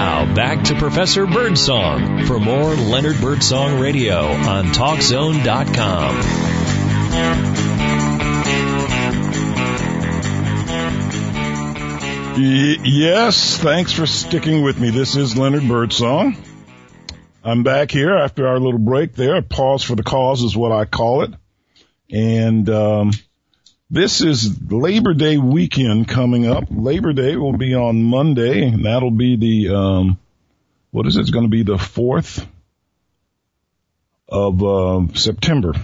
Now back to Professor Birdsong for more Leonard Birdsong Radio on TalkZone.com. yes, thanks for sticking with me. This is Leonard Birdsong. I'm back here after our little break there. Pause for the cause is what I call it. And um, this is Labor Day weekend coming up. Labor Day will be on Monday, and that'll be the um, what is it? It's going to be the fourth of uh, September.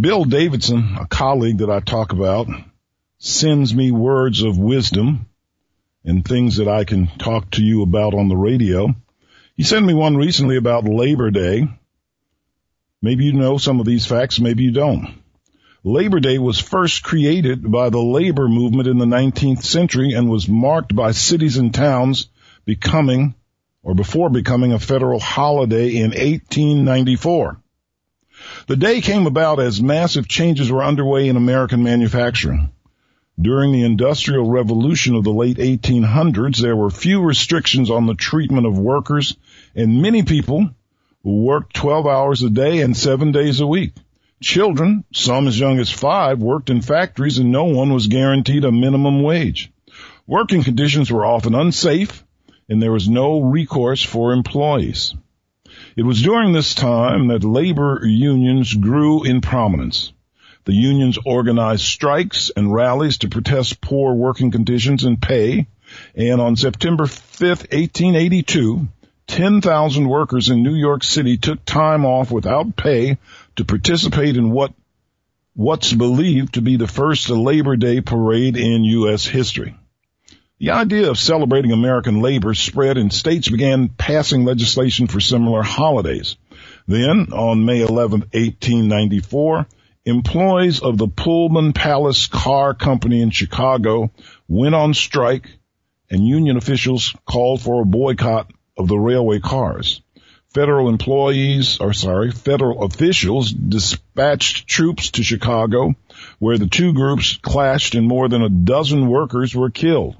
Bill Davidson, a colleague that I talk about, sends me words of wisdom and things that I can talk to you about on the radio. He sent me one recently about Labor Day. Maybe you know some of these facts, maybe you don't. Labor Day was first created by the labor movement in the 19th century and was marked by cities and towns becoming or before becoming a federal holiday in 1894. The day came about as massive changes were underway in American manufacturing. During the Industrial Revolution of the late 1800s, there were few restrictions on the treatment of workers and many people worked 12 hours a day and seven days a week. Children, some as young as five, worked in factories and no one was guaranteed a minimum wage. Working conditions were often unsafe and there was no recourse for employees. It was during this time that labor unions grew in prominence. The unions organized strikes and rallies to protest poor working conditions and pay, and on September 5, 1882, 10,000 workers in New York City took time off without pay to participate in what what's believed to be the first Labor Day parade in U.S. history. The idea of celebrating American labor spread and states began passing legislation for similar holidays. Then, on May 11, 1894, employees of the Pullman Palace Car Company in Chicago went on strike and union officials called for a boycott of the railway cars. Federal employees, or sorry, federal officials dispatched troops to Chicago where the two groups clashed and more than a dozen workers were killed.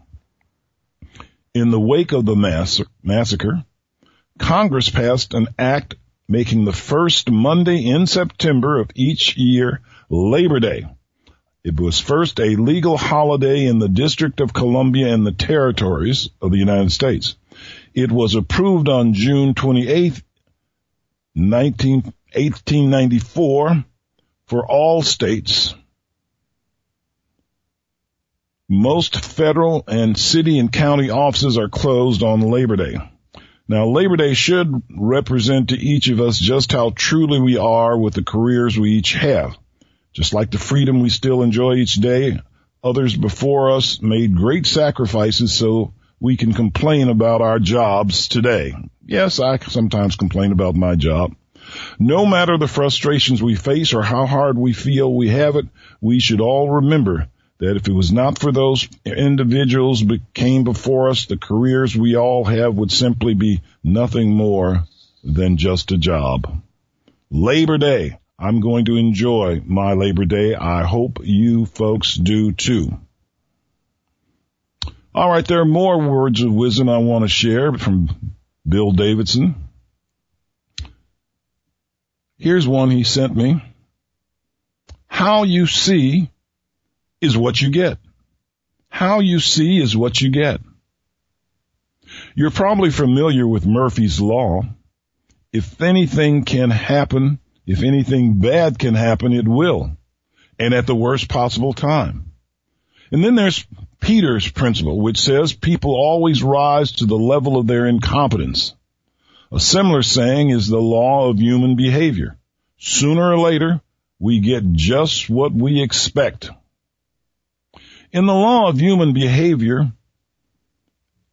In the wake of the mass- massacre, Congress passed an act making the first Monday in September of each year Labor Day. It was first a legal holiday in the District of Columbia and the territories of the United States. It was approved on June 28, 19, 1894 for all states. Most federal and city and county offices are closed on Labor Day. Now Labor Day should represent to each of us just how truly we are with the careers we each have. Just like the freedom we still enjoy each day, others before us made great sacrifices so we can complain about our jobs today. Yes, I sometimes complain about my job. No matter the frustrations we face or how hard we feel we have it, we should all remember that if it was not for those individuals that came before us, the careers we all have would simply be nothing more than just a job. Labor Day. I'm going to enjoy my Labor Day. I hope you folks do too. All right, there are more words of wisdom I want to share from Bill Davidson. Here's one he sent me. How you see is what you get. How you see is what you get. You're probably familiar with Murphy's Law. If anything can happen, if anything bad can happen, it will. And at the worst possible time. And then there's Peter's principle, which says people always rise to the level of their incompetence. A similar saying is the law of human behavior. Sooner or later, we get just what we expect. In the law of human behavior,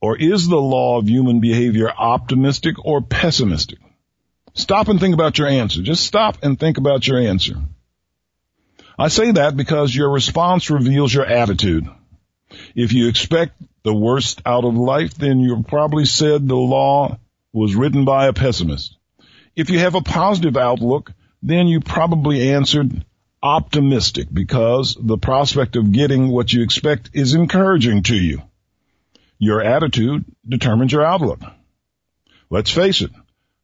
or is the law of human behavior optimistic or pessimistic? Stop and think about your answer. Just stop and think about your answer. I say that because your response reveals your attitude. If you expect the worst out of life, then you probably said the law was written by a pessimist. If you have a positive outlook, then you probably answered optimistic because the prospect of getting what you expect is encouraging to you. Your attitude determines your outlook. Let's face it,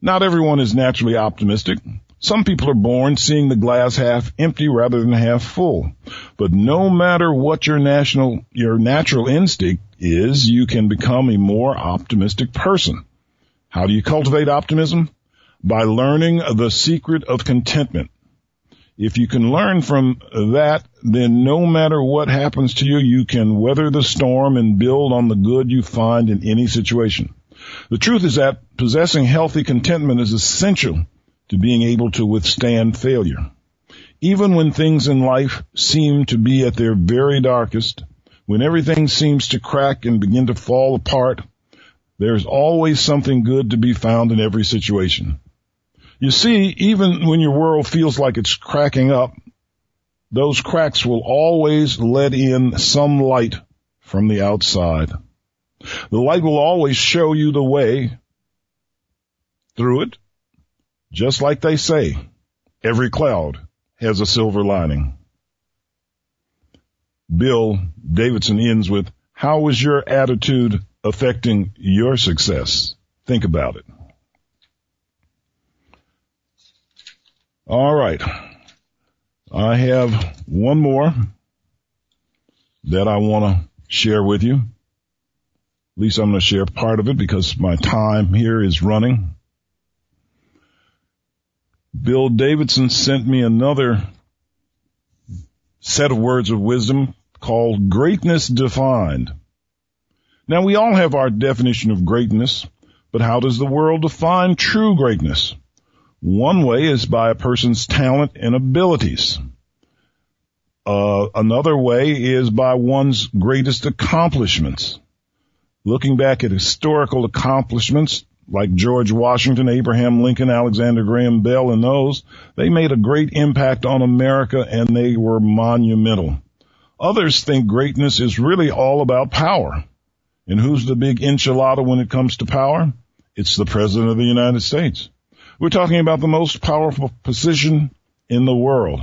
not everyone is naturally optimistic. Some people are born seeing the glass half empty rather than half full. But no matter what your national, your natural instinct is, you can become a more optimistic person. How do you cultivate optimism? By learning the secret of contentment. If you can learn from that, then no matter what happens to you, you can weather the storm and build on the good you find in any situation. The truth is that possessing healthy contentment is essential to being able to withstand failure. Even when things in life seem to be at their very darkest, when everything seems to crack and begin to fall apart, there's always something good to be found in every situation. You see, even when your world feels like it's cracking up, those cracks will always let in some light from the outside. The light will always show you the way through it just like they say, every cloud has a silver lining. Bill Davidson ends with, how is your attitude affecting your success? Think about it. All right. I have one more that I want to share with you. At least I'm going to share part of it because my time here is running. Bill Davidson sent me another set of words of wisdom called Greatness Defined. Now we all have our definition of greatness, but how does the world define true greatness? One way is by a person's talent and abilities. Uh, another way is by one's greatest accomplishments. Looking back at historical accomplishments, like George Washington, Abraham Lincoln, Alexander Graham Bell, and those, they made a great impact on America and they were monumental. Others think greatness is really all about power. And who's the big enchilada when it comes to power? It's the President of the United States. We're talking about the most powerful position in the world.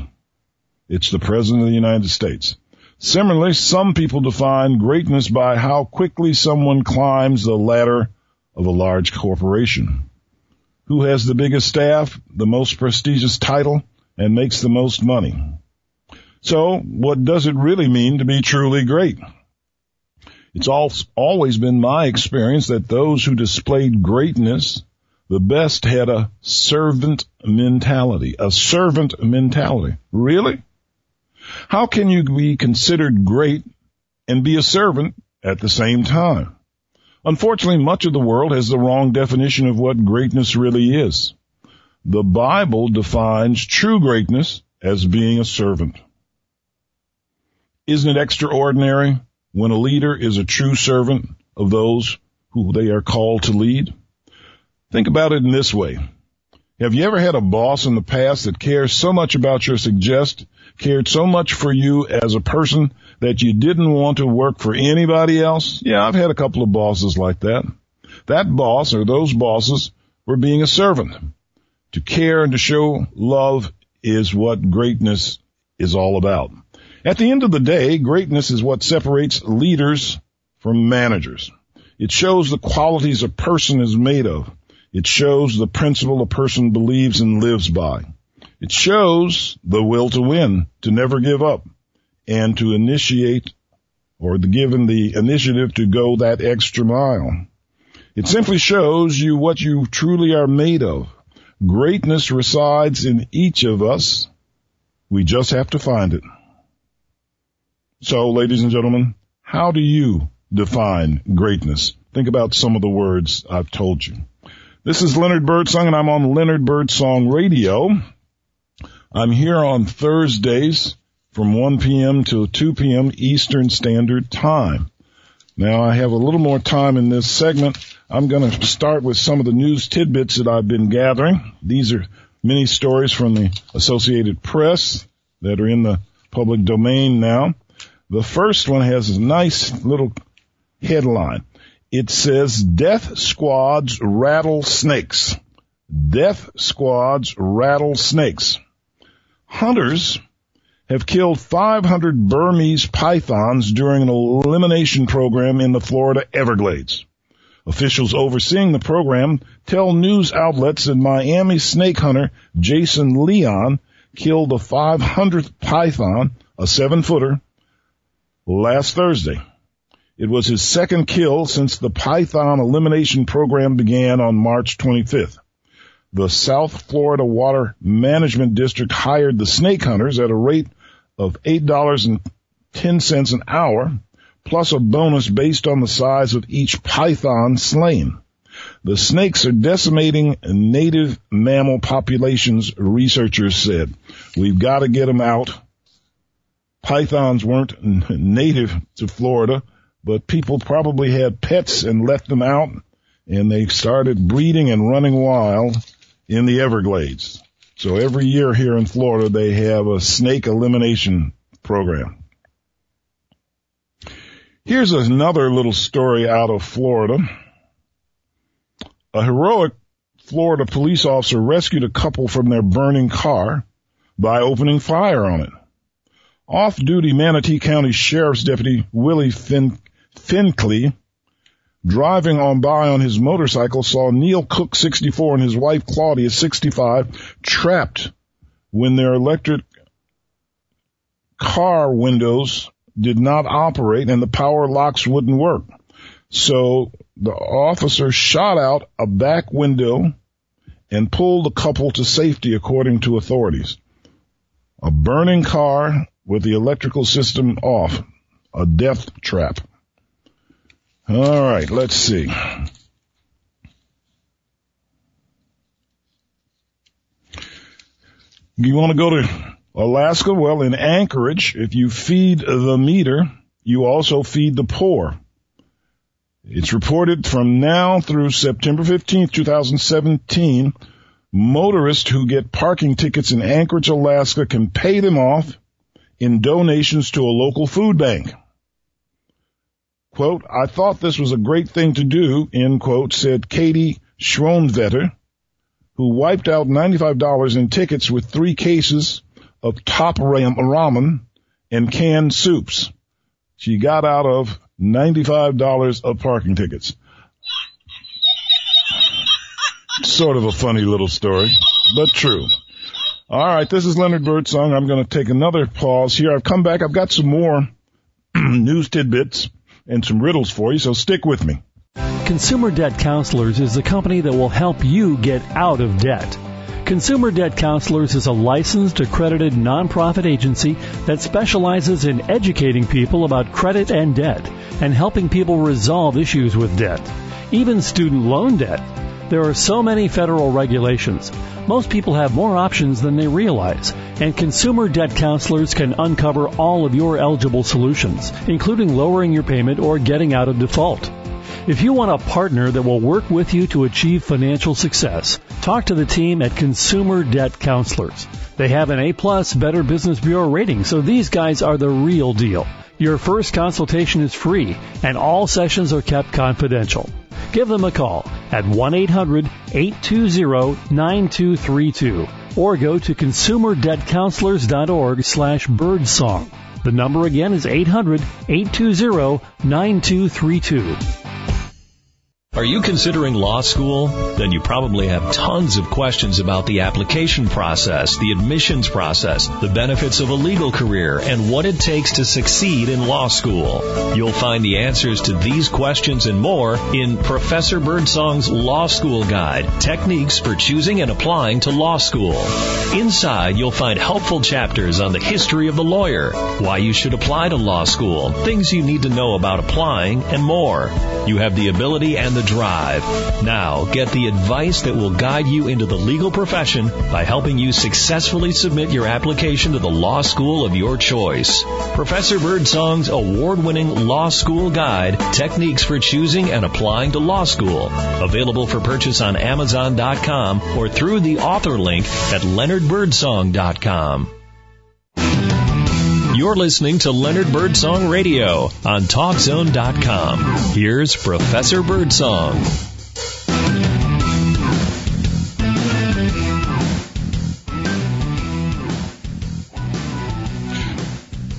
It's the President of the United States. Similarly, some people define greatness by how quickly someone climbs the ladder of a large corporation. Who has the biggest staff, the most prestigious title, and makes the most money? So what does it really mean to be truly great? It's always been my experience that those who displayed greatness the best had a servant mentality, a servant mentality. Really? How can you be considered great and be a servant at the same time? Unfortunately, much of the world has the wrong definition of what greatness really is. The Bible defines true greatness as being a servant. Isn't it extraordinary when a leader is a true servant of those who they are called to lead? Think about it in this way. Have you ever had a boss in the past that cares so much about your suggest, cared so much for you as a person that you didn't want to work for anybody else? Yeah, I've had a couple of bosses like that. That boss or those bosses were being a servant. To care and to show love is what greatness is all about. At the end of the day, greatness is what separates leaders from managers. It shows the qualities a person is made of. It shows the principle a person believes and lives by. It shows the will to win, to never give up, and to initiate or the given the initiative to go that extra mile. It simply shows you what you truly are made of. Greatness resides in each of us. We just have to find it. So, ladies and gentlemen, how do you define greatness? Think about some of the words I've told you. This is Leonard Birdsong and I'm on Leonard Birdsong Radio. I'm here on Thursdays from 1 p.m. to 2 p.m. Eastern Standard Time. Now I have a little more time in this segment. I'm going to start with some of the news tidbits that I've been gathering. These are many stories from the Associated Press that are in the public domain now. The first one has a nice little headline. It says death squads rattle snakes. Death squads rattle snakes. Hunters have killed 500 Burmese pythons during an elimination program in the Florida Everglades. Officials overseeing the program tell news outlets that Miami snake hunter Jason Leon killed the 500th python, a seven footer, last Thursday. It was his second kill since the python elimination program began on March 25th. The South Florida Water Management District hired the snake hunters at a rate of $8.10 an hour, plus a bonus based on the size of each python slain. The snakes are decimating native mammal populations, researchers said. We've got to get them out. Pythons weren't native to Florida, but people probably had pets and let them out, and they started breeding and running wild in the Everglades. So every year here in Florida, they have a snake elimination program. Here's another little story out of Florida. A heroic Florida police officer rescued a couple from their burning car by opening fire on it. Off-duty Manatee County Sheriff's Deputy Willie fin- Finkley driving on by on his motorcycle saw Neil Cook 64 and his wife Claudia 65 trapped when their electric car windows did not operate and the power locks wouldn't work. So the officer shot out a back window and pulled the couple to safety according to authorities. A burning car with the electrical system off. A death trap. All right, let's see. You want to go to Alaska? Well, in Anchorage, if you feed the meter, you also feed the poor. It's reported from now through September 15th, 2017, motorists who get parking tickets in Anchorage, Alaska can pay them off in donations to a local food bank. Quote, I thought this was a great thing to do, end quote, said Katie Schronvetter, who wiped out $95 in tickets with three cases of top ramen and canned soups. She got out of $95 of parking tickets. Sort of a funny little story, but true. All right, this is Leonard Birdsong. I'm going to take another pause here. I've come back. I've got some more news tidbits and some riddles for you, so stick with me. Consumer Debt Counselors is the company that will help you get out of debt. Consumer Debt Counselors is a licensed, accredited nonprofit agency that specializes in educating people about credit and debt and helping people resolve issues with debt, even student loan debt. There are so many federal regulations. Most people have more options than they realize, and consumer debt counselors can uncover all of your eligible solutions, including lowering your payment or getting out of default. If you want a partner that will work with you to achieve financial success, talk to the team at Consumer Debt Counselors. They have an A-plus Better Business Bureau rating, so these guys are the real deal. Your first consultation is free, and all sessions are kept confidential. Give them a call at 1-800-820-9232 or go to consumerdebtcounselors.org slash birdsong. The number again is 800-820-9232. Are you considering law school? Then you probably have tons of questions about the application process, the admissions process, the benefits of a legal career, and what it takes to succeed in law school. You'll find the answers to these questions and more in Professor Birdsong's Law School Guide, Techniques for Choosing and Applying to Law School. Inside, you'll find helpful chapters on the history of the lawyer, why you should apply to law school, things you need to know about applying, and more. You have the ability and the drive. Now, get the advice that will guide you into the legal profession by helping you successfully submit your application to the law school of your choice. Professor Birdsong's award-winning Law School Guide, Techniques for Choosing and Applying to Law School. Available for purchase on Amazon.com or through the author link at leonardbirdsong.com. You're listening to Leonard Birdsong Radio on TalkZone.com. Here's Professor Birdsong.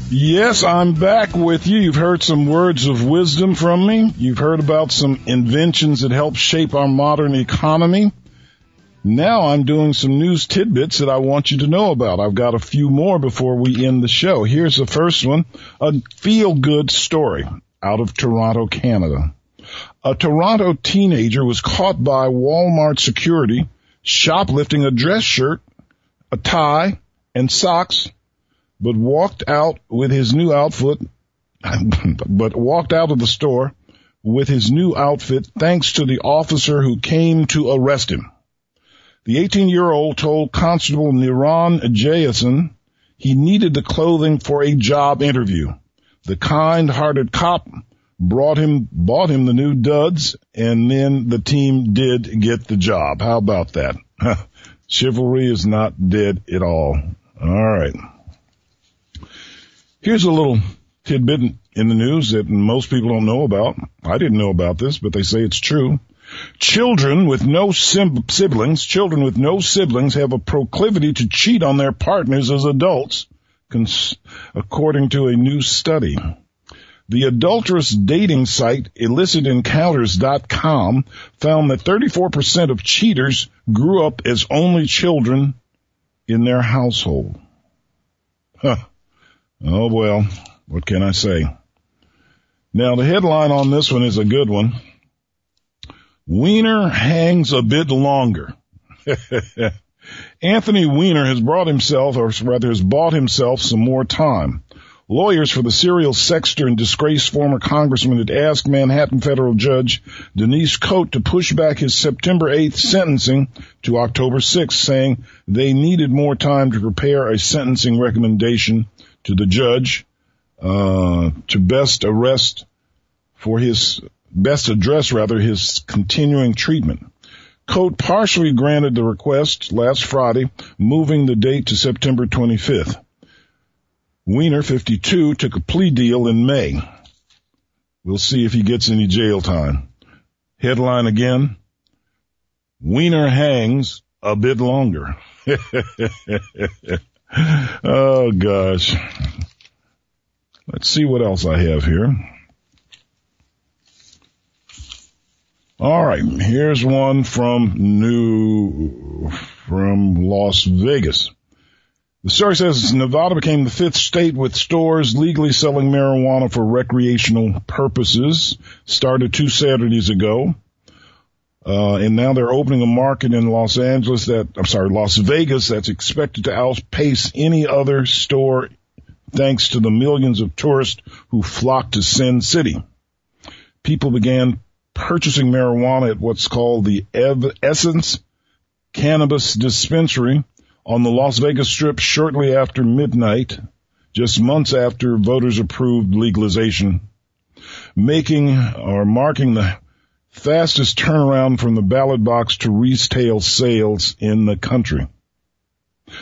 Yes, I'm back with you. You've heard some words of wisdom from me. You've heard about some inventions that help shape our modern economy. Now I'm doing some news tidbits that I want you to know about. I've got a few more before we end the show. Here's the first one. A feel good story out of Toronto, Canada. A Toronto teenager was caught by Walmart security shoplifting a dress shirt, a tie, and socks, but walked out with his new outfit, but walked out of the store with his new outfit thanks to the officer who came to arrest him. The 18 year old told Constable Niran Jason he needed the clothing for a job interview. The kind hearted cop brought him, bought him the new duds and then the team did get the job. How about that? Chivalry is not dead at all. All right. Here's a little tidbit in the news that most people don't know about. I didn't know about this, but they say it's true. Children with no siblings, children with no siblings have a proclivity to cheat on their partners as adults, cons- according to a new study. The adulterous dating site illicitencounters.com found that 34% of cheaters grew up as only children in their household. Huh. Oh well, what can I say? Now the headline on this one is a good one. Weiner hangs a bit longer. Anthony Weiner has brought himself, or rather has bought himself some more time. Lawyers for the serial sexter and disgraced former congressman had asked Manhattan federal judge Denise Cote to push back his September 8th sentencing to October 6th, saying they needed more time to prepare a sentencing recommendation to the judge uh, to best arrest for his best address rather his continuing treatment. Cote partially granted the request last Friday, moving the date to September 25th. Weiner, 52, took a plea deal in May. We'll see if he gets any jail time. Headline again. Weiner hangs a bit longer. oh gosh. Let's see what else I have here. All right, here's one from New from Las Vegas. The story says Nevada became the fifth state with stores legally selling marijuana for recreational purposes. Started two Saturdays ago. Uh, and now they're opening a market in Los Angeles that, I'm sorry, Las Vegas that's expected to outpace any other store thanks to the millions of tourists who flock to Sin City. People began purchasing marijuana at what's called the Ev- Essence Cannabis Dispensary on the Las Vegas Strip shortly after midnight, just months after voters approved legalization, making or marking the fastest turnaround from the ballot box to retail sales in the country.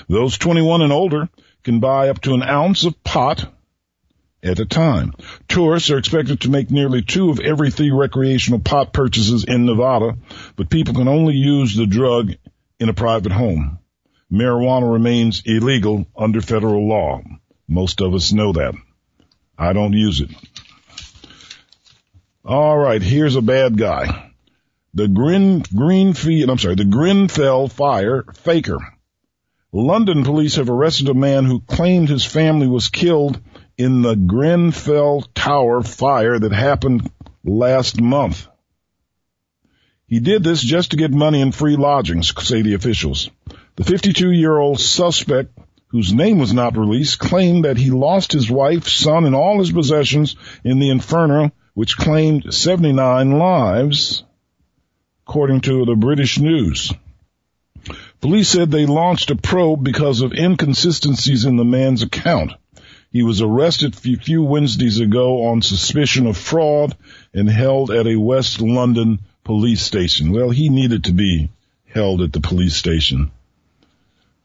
Those 21 and older can buy up to an ounce of pot at a time. Tourists are expected to make nearly two of every three recreational pot purchases in Nevada, but people can only use the drug in a private home. Marijuana remains illegal under federal law. Most of us know that. I don't use it. All right, here's a bad guy. The Grin, Greenfield, I'm sorry, the Grenfell fire faker. London police have arrested a man who claimed his family was killed in the Grenfell Tower fire that happened last month. He did this just to get money and free lodgings, say the officials. The 52 year old suspect, whose name was not released, claimed that he lost his wife, son, and all his possessions in the inferno, which claimed 79 lives, according to the British news. Police said they launched a probe because of inconsistencies in the man's account. He was arrested a few Wednesdays ago on suspicion of fraud and held at a West London police station. Well, he needed to be held at the police station.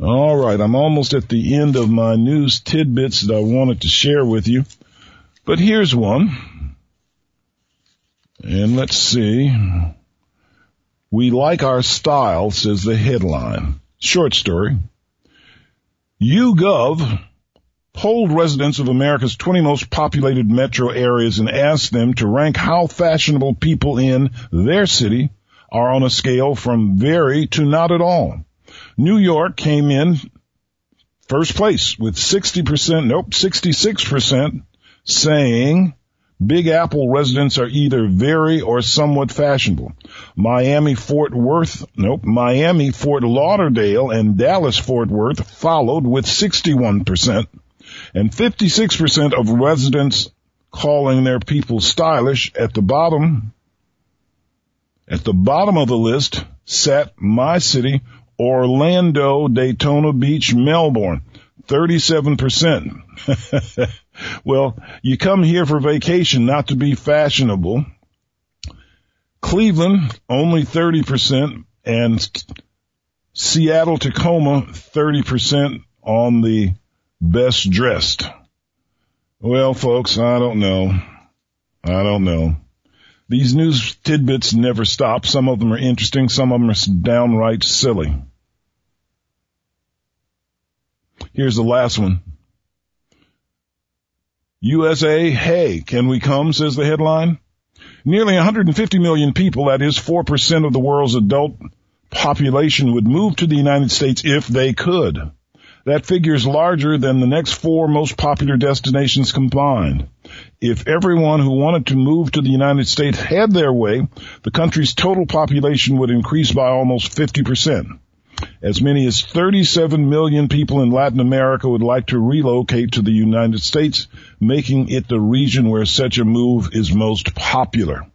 All right, I'm almost at the end of my news tidbits that I wanted to share with you. But here's one. And let's see. We like our style, says the headline. Short story. YouGov polled residents of America's 20 most populated metro areas and asked them to rank how fashionable people in their city are on a scale from very to not at all. New York came in first place with 60%, nope, 66% saying Big Apple residents are either very or somewhat fashionable. Miami Fort Worth, nope, Miami Fort Lauderdale and Dallas Fort Worth followed with 61% and 56% of residents calling their people stylish at the bottom. At the bottom of the list sat my city, Orlando, Daytona Beach, Melbourne. 37%. well, you come here for vacation, not to be fashionable. Cleveland, only 30%, and Seattle, Tacoma, 30% on the best dressed. Well, folks, I don't know. I don't know. These news tidbits never stop. Some of them are interesting. Some of them are downright silly. Here's the last one. USA, hey, can we come, says the headline. Nearly 150 million people, that is 4% of the world's adult population would move to the United States if they could. That figure is larger than the next four most popular destinations combined. If everyone who wanted to move to the United States had their way, the country's total population would increase by almost 50%. As many as 37 million people in Latin America would like to relocate to the United States, making it the region where such a move is most popular.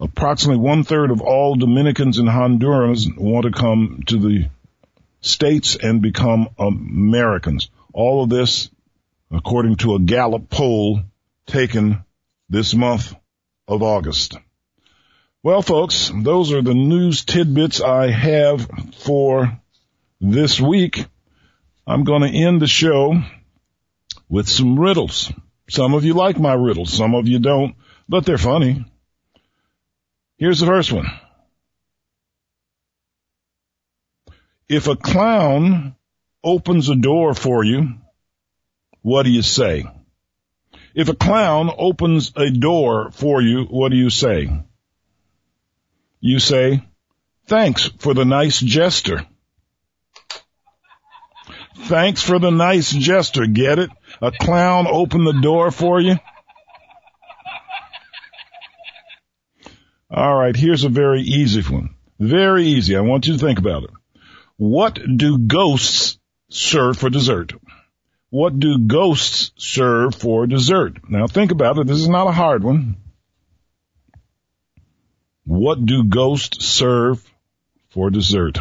Approximately one third of all Dominicans and Hondurans want to come to the States and become Americans. All of this according to a Gallup poll taken this month of August. Well, folks, those are the news tidbits I have for this week. I'm going to end the show with some riddles. Some of you like my riddles, some of you don't, but they're funny. Here's the first one. If a clown opens a door for you, what do you say? If a clown opens a door for you, what do you say? You say, thanks for the nice jester. Thanks for the nice jester. Get it? A clown opened the door for you. All right. Here's a very easy one. Very easy. I want you to think about it. What do ghosts serve for dessert? What do ghosts serve for dessert? Now think about it. This is not a hard one. What do ghosts serve for dessert?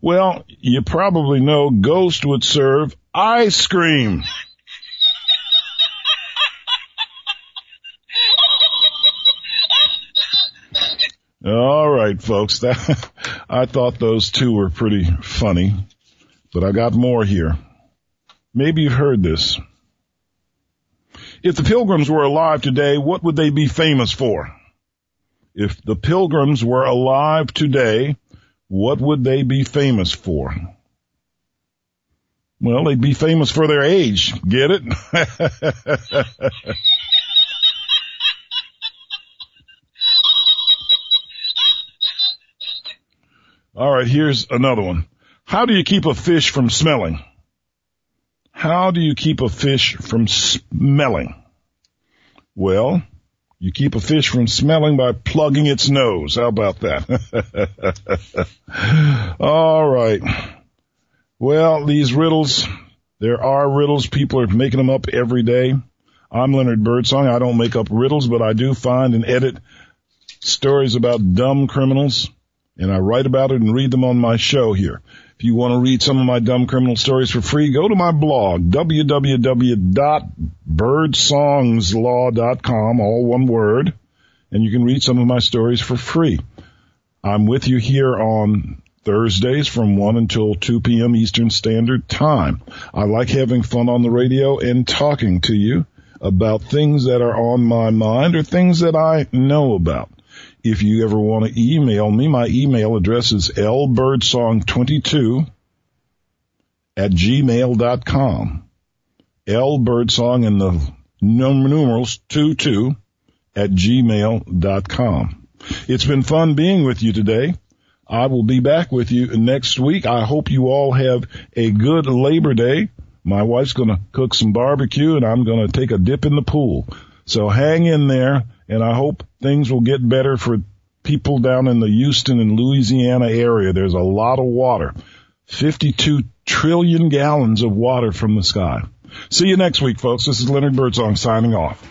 Well, you probably know Ghost would serve ice cream. All right, folks. That, I thought those two were pretty funny, but I got more here. Maybe you've heard this. If the pilgrims were alive today, what would they be famous for? If the pilgrims were alive today, what would they be famous for? Well, they'd be famous for their age. Get it? All right, here's another one. How do you keep a fish from smelling? How do you keep a fish from smelling? Well, you keep a fish from smelling by plugging its nose. How about that? All right. Well, these riddles, there are riddles. People are making them up every day. I'm Leonard Birdsong. I don't make up riddles, but I do find and edit stories about dumb criminals and I write about it and read them on my show here. If you want to read some of my dumb criminal stories for free, go to my blog, www.birdsongslaw.com, all one word, and you can read some of my stories for free. I'm with you here on Thursdays from 1 until 2 p.m. Eastern Standard Time. I like having fun on the radio and talking to you about things that are on my mind or things that I know about. If you ever want to email me, my email address is lbirdsong22 at gmail.com. L Birdsong and the numerals 22 at gmail.com. It's been fun being with you today. I will be back with you next week. I hope you all have a good Labor Day. My wife's going to cook some barbecue and I'm going to take a dip in the pool. So hang in there and I hope things will get better for people down in the Houston and Louisiana area. There's a lot of water. 52 trillion gallons of water from the sky. See you next week, folks. This is Leonard Birdsong signing off.